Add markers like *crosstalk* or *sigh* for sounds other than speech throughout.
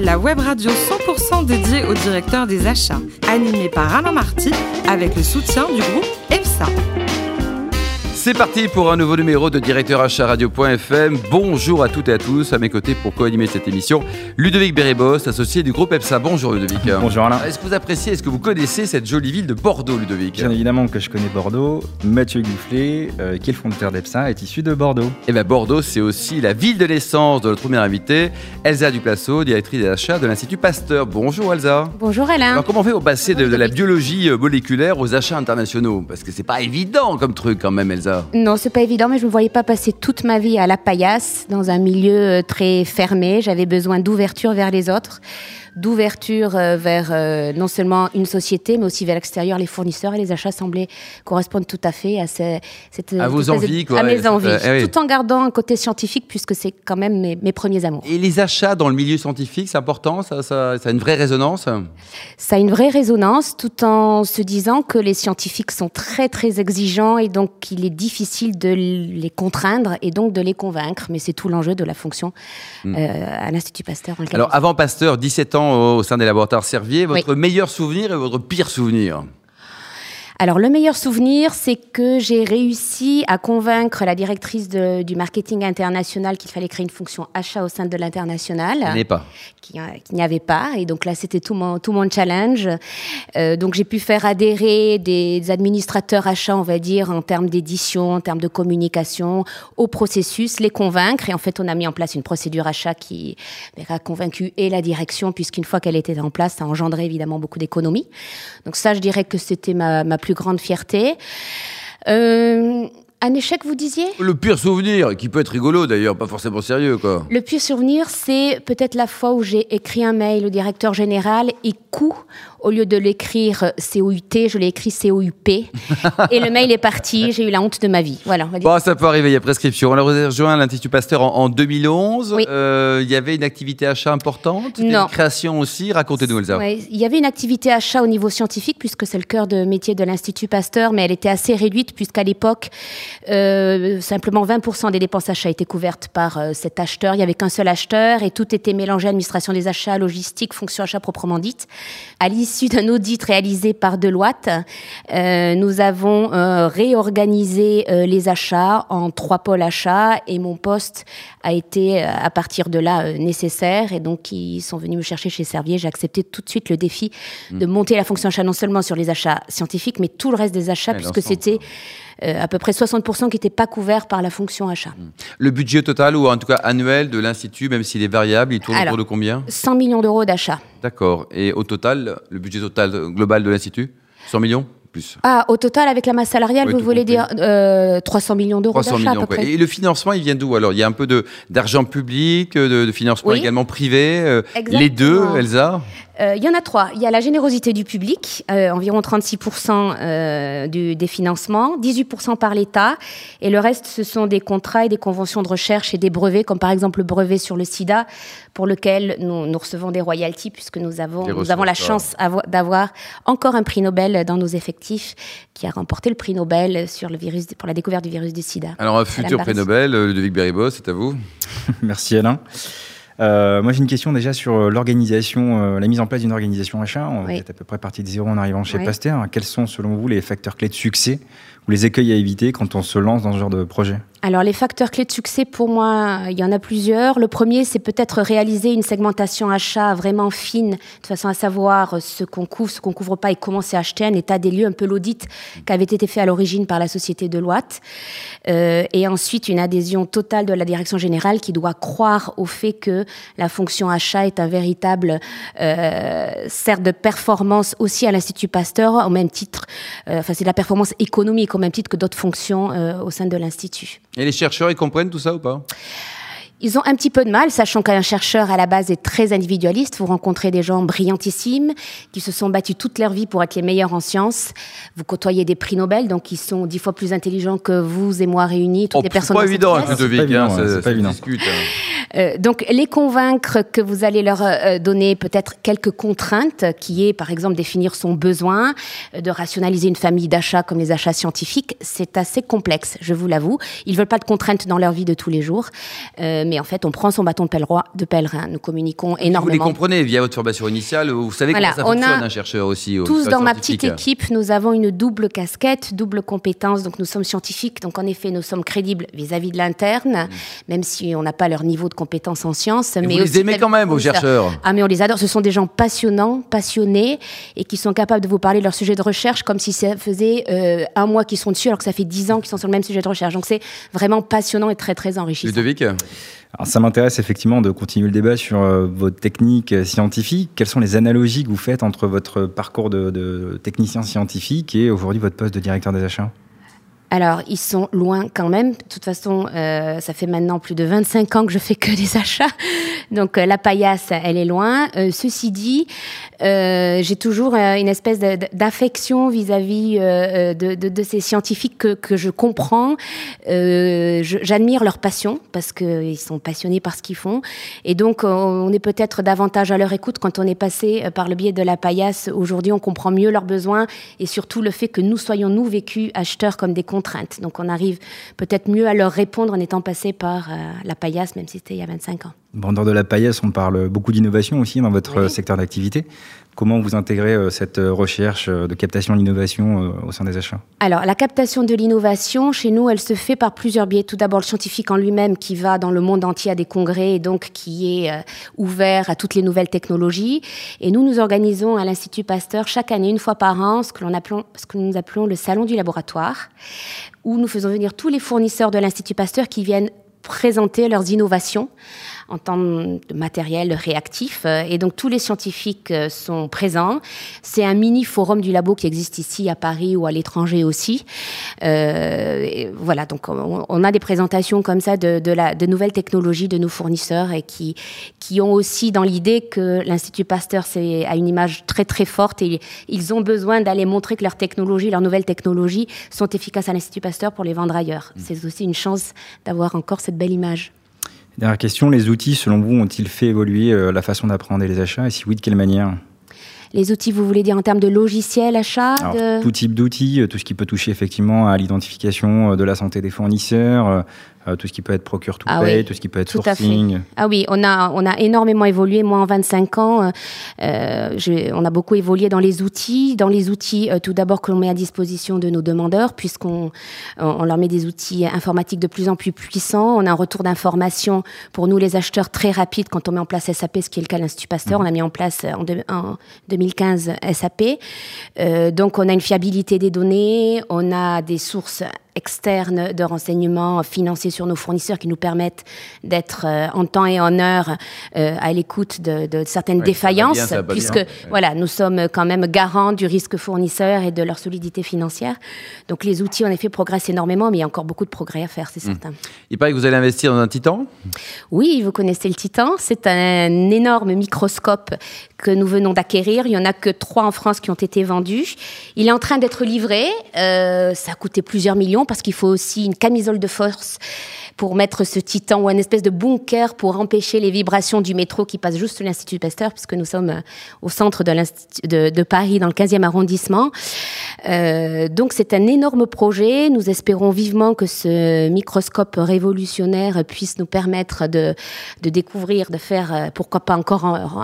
la web radio 100% dédiée aux directeurs des achats, animée par Alain Marty avec le soutien du groupe EFSA. C'est parti pour un nouveau numéro de Directeur Achat Radio.fm. Bonjour à toutes et à tous. À mes côtés pour co-animer cette émission, Ludovic Bérébos, associé du groupe EPSA. Bonjour Ludovic. Bonjour Alain. Est-ce que vous appréciez, est-ce que vous connaissez cette jolie ville de Bordeaux, Ludovic? Bien évidemment que je connais Bordeaux. Mathieu Gufflet, euh, qui est le fondateur d'EPSA, est issu de Bordeaux. Eh bien Bordeaux, c'est aussi la ville de l'essence de notre première invitée, Elsa Duplasso, directrice des achats de l'Institut Pasteur. Bonjour Elsa. Bonjour Alain. Alors comment on fait pour passer de, de la biologie euh, moléculaire aux achats internationaux? Parce que c'est pas évident comme truc quand même, Elsa. Non, c'est pas évident, mais je ne me voyais pas passer toute ma vie à la paillasse, dans un milieu euh, très fermé. J'avais besoin d'ouverture vers les autres, d'ouverture euh, vers euh, non seulement une société, mais aussi vers l'extérieur, les fournisseurs et les achats semblaient correspondre tout à fait à, ce- cette, À vos de- envies, quoi, à mes envies, eh oui. tout en gardant un côté scientifique, puisque c'est quand même mes, mes premiers amours. Et les achats dans le milieu scientifique, c'est important ça, ça, ça a une vraie résonance? Ça a une vraie résonance, tout en se disant que les scientifiques sont très très exigeants et donc qu'il est difficile de les contraindre et donc de les convaincre. Mais c'est tout l'enjeu de la fonction euh, à l'Institut Pasteur. Hmm. Alors, avant Pasteur, 17 ans au sein des laboratoires Servier, votre meilleur souvenir et votre pire souvenir? Alors le meilleur souvenir, c'est que j'ai réussi à convaincre la directrice de- du marketing international qu'il fallait créer une fonction achat au sein de l'international. Il n'est pas. qu'il qu'il n'y avait pas. Et donc là, c'était tout mon, tout mon challenge. Euh, donc j'ai pu faire adhérer des administrateurs achats, on va dire, en termes d'édition, en termes de communication, au processus, les convaincre. Et en fait, on a mis en place une procédure achat qui a convaincu et la direction, puisqu'une fois qu'elle était en place, ça engendrait évidemment beaucoup d'économies. Donc ça, je dirais que c'était ma, ma plus grande fierté. Euh, un échec, vous disiez Le pire souvenir, qui peut être rigolo d'ailleurs, pas forcément sérieux quoi. Le pire souvenir, c'est peut-être la fois où j'ai écrit un mail au directeur général et coup, au lieu de l'écrire COUT, je l'ai écrit COUP. et le mail est parti, *laughs* j'ai eu la honte de ma vie. Voilà, on va dire. Bon, ça peut arriver, il y a prescription. On a rejoint l'Institut Pasteur en, en 2011. Oui. Euh, il y avait une activité achat importante Non. Une création aussi Racontez-nous, Elsa. Ouais, il y avait une activité achat au niveau scientifique, puisque c'est le cœur de métier de l'Institut Pasteur, mais elle était assez réduite, puisqu'à l'époque, euh, simplement 20% des dépenses achats étaient couvertes par euh, cet acheteur. Il n'y avait qu'un seul acheteur et tout était mélangé administration des achats, logistique, fonction achat proprement dite. À l'issue d'un audit réalisé par Deloitte, euh, nous avons euh, réorganisé euh, les achats en trois pôles achats et mon poste a été à partir de là euh, nécessaire et donc ils sont venus me chercher chez Servier. J'ai accepté tout de suite le défi de monter la fonction achat non seulement sur les achats scientifiques mais tout le reste des achats puisque c'était à peu près 60% qui n'étaient pas couverts par la fonction achat. Le budget total, ou en tout cas annuel de l'Institut, même s'il est variable, il tourne Alors. autour de combien? 100 millions d'euros d'achats. D'accord. Et au total, le budget total global de l'Institut? 100 millions? Plus. Ah, au total, avec la masse salariale, vous voulez compris. dire euh, 300 millions d'euros 300 d'achats à peu près. Et le financement, il vient d'où Alors, il y a un peu d'argent public, de, de financement Oui. également privé. euh, les deux, Elsa? Euh, Il y en a trois. Il y a la générosité du public, euh, environ 36% euh, du, des financements, 18% par l'État, et le reste, ce sont des contrats et des conventions de recherche et des brevets, comme par exemple le brevet sur le sida, pour lequel nous, nous recevons des royalties, puisque nous avons, nous avons la chance avo- d'avoir encore un prix Nobel dans nos effectifs, qui a remporté le prix Nobel sur le virus, pour la découverte du virus du sida. Alors, un futur prix Nobel, euh, Ludovic Béribos, c'est à vous. *laughs* Merci Alain. Euh, moi j'ai une question déjà sur euh, l'organisation, euh, la mise en place d'une organisation achat. On Oui. est à peu près parti de zéro en arrivant chez Oui. Pasteur. Quels sont selon vous les facteurs clés de succès ou les écueils à éviter quand on se lance dans ce genre de projet? Alors les facteurs clés de succès pour moi, il y en a plusieurs. Le premier, c'est peut-être réaliser une segmentation achat vraiment fine, de façon à savoir ce qu'on couvre, ce qu'on couvre pas et comment c'est acheté, un état des lieux, un peu l'audit qui avait été fait à l'origine par la société Deloitte. Euh, et ensuite une adhésion totale de la direction générale qui doit croire au fait que la fonction achat est un véritable euh, de performance aussi à l'Institut Pasteur, au même titre, euh, enfin c'est de la performance économique au même titre que d'autres fonctions euh, au sein de l'Institut. Et les chercheurs, ils comprennent tout ça ou pas? Ils ont un petit peu de mal, sachant qu'un chercheur à la base est très individualiste. Vous rencontrez des gens brillantissimes qui se sont battus toute leur vie pour être les meilleurs en sciences. Vous côtoyez des prix Nobel, donc ils sont dix fois plus intelligents que vous et moi réunis, toutes Oh, les C'est personnes. pas évident. Ludovic, C'est pas hein, évident, ça- ouais, c'est pas évident. discute, hein. Euh, donc, les convaincre que vous allez leur euh, donner peut-être quelques contraintes, qui est par exemple définir son besoin, euh, de rationaliser une famille d'achats comme les achats scientifiques, c'est assez complexe, je vous l'avoue. Ils veulent pas de contraintes dans leur vie de tous les jours, euh, mais en fait, on prend son bâton de pèlerin. De pèlerin. Nous communiquons Vous les énormément. comprenez via votre formation initiale, vous savez Voilà, comment ça fonctionne un chercheur aussi. au Tous dans ma petite équipe, nous avons une double casquette, double compétence. Donc nous sommes scientifiques, donc en effet nous sommes crédibles vis-à-vis de l'interne, même si on n'a pas leur niveau de compétence en sciences. Mais mais vous les aimez quand même, fournisseurs. chercheurs. Ah mais on les adore. Ce sont des gens passionnants, passionnés, et qui sont capables de vous parler de leur sujet de recherche comme si ça faisait euh, un mois qu'ils sont dessus, alors que ça fait dix ans qu'ils sont sur le même sujet de recherche. Donc c'est vraiment passionnant et très très enrichissant. Ludovic Alors, ça m'intéresse effectivement de continuer le débat sur euh, votre technique euh, scientifique. Quelles sont les analogies que vous faites entre votre parcours de technicien scientifique et aujourd'hui votre poste de directeur des achats? Alors, ils sont loin quand même. De toute façon, euh, ça fait maintenant plus de 25 ans que je fais que des *laughs* achats. Donc, euh, la paillasse, elle est loin. Euh, ceci dit, j'ai toujours une espèce d'affection vis-à-vis de, ces scientifiques que, que je comprends. J'admire leur passion parce qu'ils sont passionnés par ce qu'ils font. Et donc, on- est peut-être davantage à leur écoute quand on est passé par le biais de la paillasse. Aujourd'hui, on comprend mieux leurs besoins et surtout le fait que nous soyons, nous, vécus acheteurs comme des Donc, on arrive peut-être mieux à leur répondre en étant passé par euh, la paillasse, même si c'était il y a 25 ans. Vendeur de la paillasse, on parle beaucoup d'innovation aussi dans votre Oui. euh, secteur d'activité. Comment vous intégrez euh, cette euh, recherche de captation de l'innovation au sein des achats? Alors, la captation de l'innovation, chez nous, elle se fait par plusieurs biais. Tout d'abord, le scientifique en lui-même qui va dans le monde entier à des congrès et donc qui est ouvert à toutes les nouvelles technologies. Et nous, nous organisons à l'Institut Pasteur chaque année, une fois par an, ce que, appelons, ce que nous appelons le Salon du laboratoire, où nous faisons venir tous les fournisseurs de l'Institut Pasteur qui viennent présenter leurs innovations en temps de matériel réactif. Euh, Et donc tous les scientifiques euh, sont présents. C'est un mini forum du labo qui existe ici à Paris ou à l'étranger aussi. Euh, voilà, donc on, on a des présentations comme ça de, de, la, de nouvelles technologies de nos fournisseurs et qui, qui ont aussi dans l'idée que l'Institut Pasteur c'est, a une image très très forte et ils ont besoin d'aller montrer que leurs technologies, leurs nouvelles technologies sont efficaces à l'Institut Pasteur pour les vendre ailleurs. C'est aussi une chance d'avoir encore cette belle image. Dernière question, les outils, selon vous, ont-ils fait évoluer euh, la façon d'appréhender les achats Et si oui, de quelle manière? Les outils, vous voulez dire en termes de logiciel, achat Alors, de... Tout type d'outils, euh, tout ce qui peut toucher effectivement à l'identification euh, de la santé des fournisseurs, euh, tout ce qui peut être procure to Ah pay, oui, tout ce qui peut être tout à fait. sourcing. Ah oui, on a, on a énormément évolué. Moi, en 25 ans, euh, on a beaucoup évolué dans les outils. Dans les outils, euh, tout d'abord, que l'on met à disposition de nos demandeurs, puisqu'on on, leur met des outils informatiques de plus en plus puissants. On a un retour d'information pour nous, les acheteurs, très rapide quand on met en place SAP, ce qui est le cas de l'Institut Pasteur. On a mis en place en, en 2015 SAP. Donc, on a une fiabilité des données, on a des sources externes de renseignements financiers sur nos fournisseurs qui nous permettent d'être euh, en temps et en heure euh, à l'écoute de, de certaines Ouais, ça va bien, défaillances, ça va pas puisque bien. Voilà, nous sommes quand même garants du risque fournisseur et de leur solidité financière. Donc les outils en effet progressent énormément, mais il y a encore beaucoup de progrès à faire, c'est Mmh. certain. Il paraît que vous allez investir dans un titan? Oui, vous connaissez le Titan. C'est un énorme microscope que nous venons d'acquérir. Il y en a que trois en France qui ont été vendus. Il est en train d'être livré. Euh, ça a coûté plusieurs millions parce qu'il faut aussi une camisole de force pour mettre ce Titan ou un espèce de bunker pour empêcher les vibrations du métro qui passe juste sous l'Institut Pasteur, puisque nous sommes euh, au centre de, l'Institut- de, de Paris, dans le 15e arrondissement. Euh, donc c'est un énorme projet. Nous espérons vivement que ce microscope révolutionnaire puisse nous permettre de, de découvrir, de faire, euh, pourquoi pas encore en- en-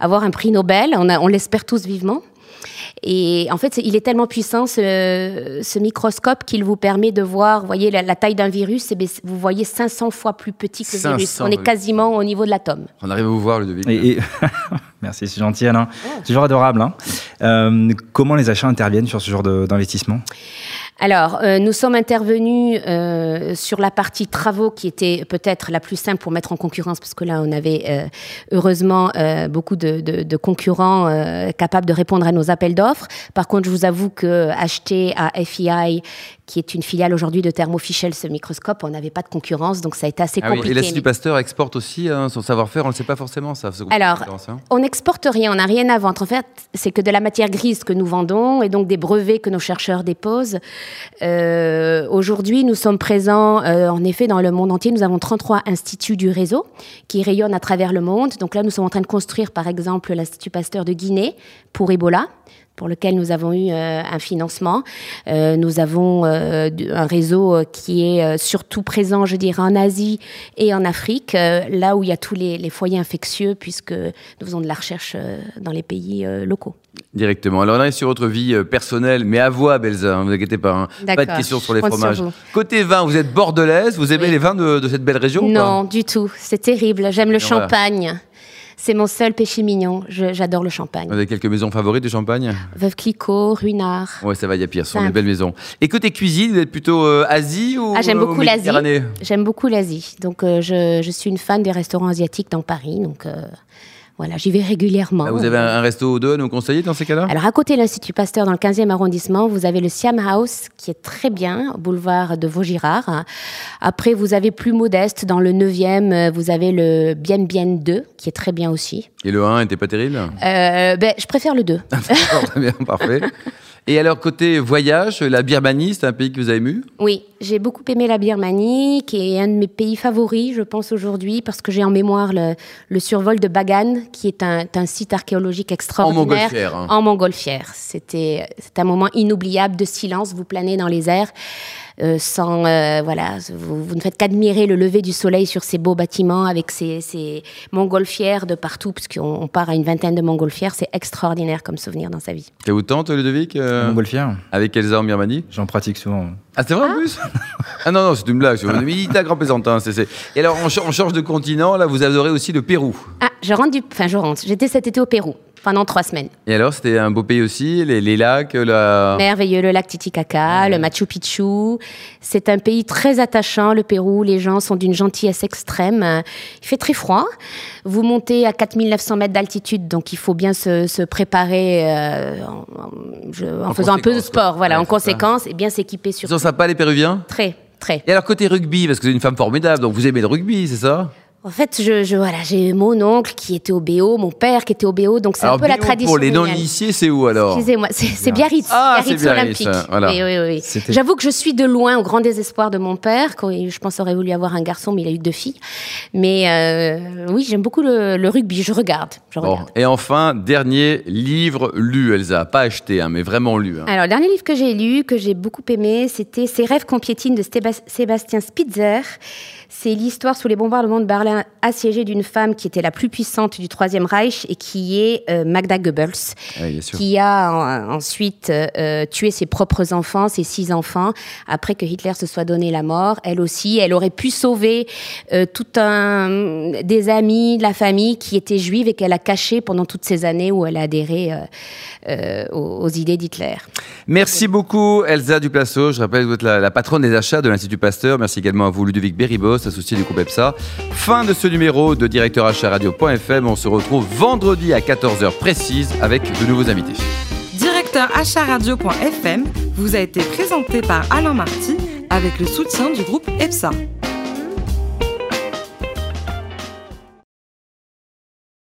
avoir un prix Nobel. On l'espère tous vivement. Et en fait, il est tellement puissant ce, ce microscope qu'il vous permet de voir, vous voyez la, la taille d'un virus, eh bien, vous voyez 500 fois plus petit que le 500, virus. On est oui. quasiment au niveau de l'atome. On arrive à vous voir, Ludovic. Et, et- *laughs* Merci, c'est gentil Alain. C'est toujours adorable. hein. Euh, comment les achats interviennent sur ce genre d'investissement? Alors, euh, nous sommes intervenus euh, sur la partie travaux qui était peut-être la plus simple pour mettre en concurrence, parce que là, on avait euh, heureusement beaucoup de, de- concurrents capables de répondre à nos appels d'offres. Par contre, je vous avoue que acheter à FEI, qui est une filiale aujourd'hui de Thermo Fisher, ce microscope. On n'avait pas de concurrence, donc ça a été assez Ah oui, compliqué. Et l'Institut Pasteur exporte aussi hein, son savoir-faire, on ne le sait pas forcément ça. Alors, hein. On n'exporte rien, on n'a rien à vendre. En fait, c'est que de la matière grise que nous vendons et donc des brevets que nos chercheurs déposent. Euh, Aujourd'hui, nous sommes présents, euh, en effet, dans le monde entier. Nous avons 33 instituts du réseau qui rayonnent à travers le monde. Donc là, nous sommes en train de construire, par exemple, l'Institut Pasteur de Guinée pour Ebola pour lequel nous avons eu euh, un financement. Euh, nous avons euh, un réseau qui est surtout présent, je dirais, en Asie et en Afrique, euh, là où il y a tous les, les foyers infectieux, puisque nous faisons de la recherche euh, dans les pays euh, locaux. Directement. Alors là, on est sur votre vie personnelle, mais à voix, Belza, ne vous inquiétez pas. hein. Pas de questions sur les sur fromages. Côté vin, vous êtes bordelaise, vous aimez Oui. les vins de, de cette belle région ou pas? Non, du tout. C'est terrible. J'aime le voilà. champagne. C'est mon seul péché mignon. J'adore le champagne. Vous avez quelques maisons favorites de champagne? Veuve Clicquot, Ruinard. Ouais, ça va, il y a pire, ce sont des belles maisons. Et côté cuisine, vous êtes plutôt euh, Asie ou Ah, j'aime euh, beaucoup l'Asie. J'aime beaucoup l'Asie. Donc, euh, je, je suis une fan des restaurants asiatiques dans Paris. Donc, euh, voilà, j'y vais régulièrement. Ah, Vous avez un, un resto ou deux à nous conseiller dans ces cas-là? Alors, à côté de l'Institut Pasteur, dans le 15e arrondissement, vous avez le Siam House, qui est très bien, au boulevard de Vaugirard. Après, vous avez plus modeste, dans le 9e, euh, vous avez le Bien Bien 2, qui est très bien aussi. Et le 1 était pas terrible? Euh, ben, je préfère le 2. D'accord, Très bien, *laughs* parfait. Et alors, côté voyage, la Birmanie, c'est un pays que vous avez ému Oui, j'ai beaucoup aimé la Birmanie, qui est un de mes pays favoris, je pense, aujourd'hui, parce que j'ai en mémoire le, le survol de Bagan, qui est un, un site archéologique extraordinaire. montgolfière, hein. En montgolfière. C'était c'est un moment inoubliable de silence, vous planez dans les airs. Euh, sans euh, voilà, vous, vous ne faites qu'admirer le lever du soleil sur ces beaux bâtiments avec ces, ces montgolfières de partout, puisqu'on on part à une vingtaine de montgolfières, c'est extraordinaire comme souvenir dans sa vie. Ça vous tente, Ludovic euh, Montgolfière, Avec Elsa en Birmanie? J'en pratique souvent. Ah, c'est vrai en plus? Ah non, non, c'est une blague. Mais il à grand plaisantin. c'est- c'est- Et alors, on, ch- on change de continent, là, vous adorez aussi le Pérou. Ah, je rentre du, enfin je rentre. J'étais cet été au Pérou pendant trois semaines. Et alors, c'était un beau pays aussi, les, les lacs, la... Merveilleux, le lac Titicaca, le Machu Picchu. C'est un pays très attachant, le Pérou. Les gens sont d'une gentillesse extrême. Euh, Il fait très froid. Vous montez à 4900 mètres d'altitude, donc il faut bien se, se préparer euh, en, en- je- en En faisant un peu de quoi. sport, voilà, Ouais, en ça. conséquence, et bien s'équiper sur Ils sont sympas, les Péruviens? Très, très. Et alors, côté rugby, parce que vous êtes une femme formidable, donc vous aimez le rugby, c'est ça? En fait, je, je voilà, j'ai mon oncle qui était au BO, mon père qui était au BO, donc c'est un peu la tradition. pour les non-initiés, c'est où alors Excusez-moi, c'est Biarritz, Ah, Biarritz Biarritz, Olympique. voilà. Oui, oui, oui. C'était- J'avoue que je suis de loin, au grand désespoir de mon père. Quand je pense aurait voulu avoir un garçon, mais il a eu deux filles. Mais euh, oui, j'aime beaucoup le, le rugby. Je regarde, je Bon. regarde. Et enfin, dernier livre lu, Elsa. Pas acheté, hein, mais vraiment lu. hein. Alors, dernier livre que j'ai lu, que j'ai beaucoup aimé, c'était Ces rêves qu'on piétine de Stéba- Sébastien Spitzer. C'est l'histoire sous les bombardements de Berlin assiégée d'une femme qui était la plus puissante du Troisième Reich et qui est euh, Magda Goebbels. Oui, sûr. qui a en- ensuite euh, tué ses propres enfants, ses six enfants, après que Hitler se soit donné la mort. Elle aussi, elle aurait pu sauver euh, tout un des amis, de la famille qui étaient juives et qu'elle a caché pendant toutes ces années où elle a adhéré euh, euh, aux, aux idées d'Hitler. Merci beaucoup, Elsa Duplasso. Je rappelle que vous êtes la, la patronne des achats de l'Institut Pasteur. Merci également à vous, Ludovic Berribos, associé du groupe EPSA. Fin de ce numéro de Directeur. On se retrouve vendredi à 14h précise avec de nouveaux invités. Directeur vous a été présenté par Alain Marty avec le soutien du groupe EPSA.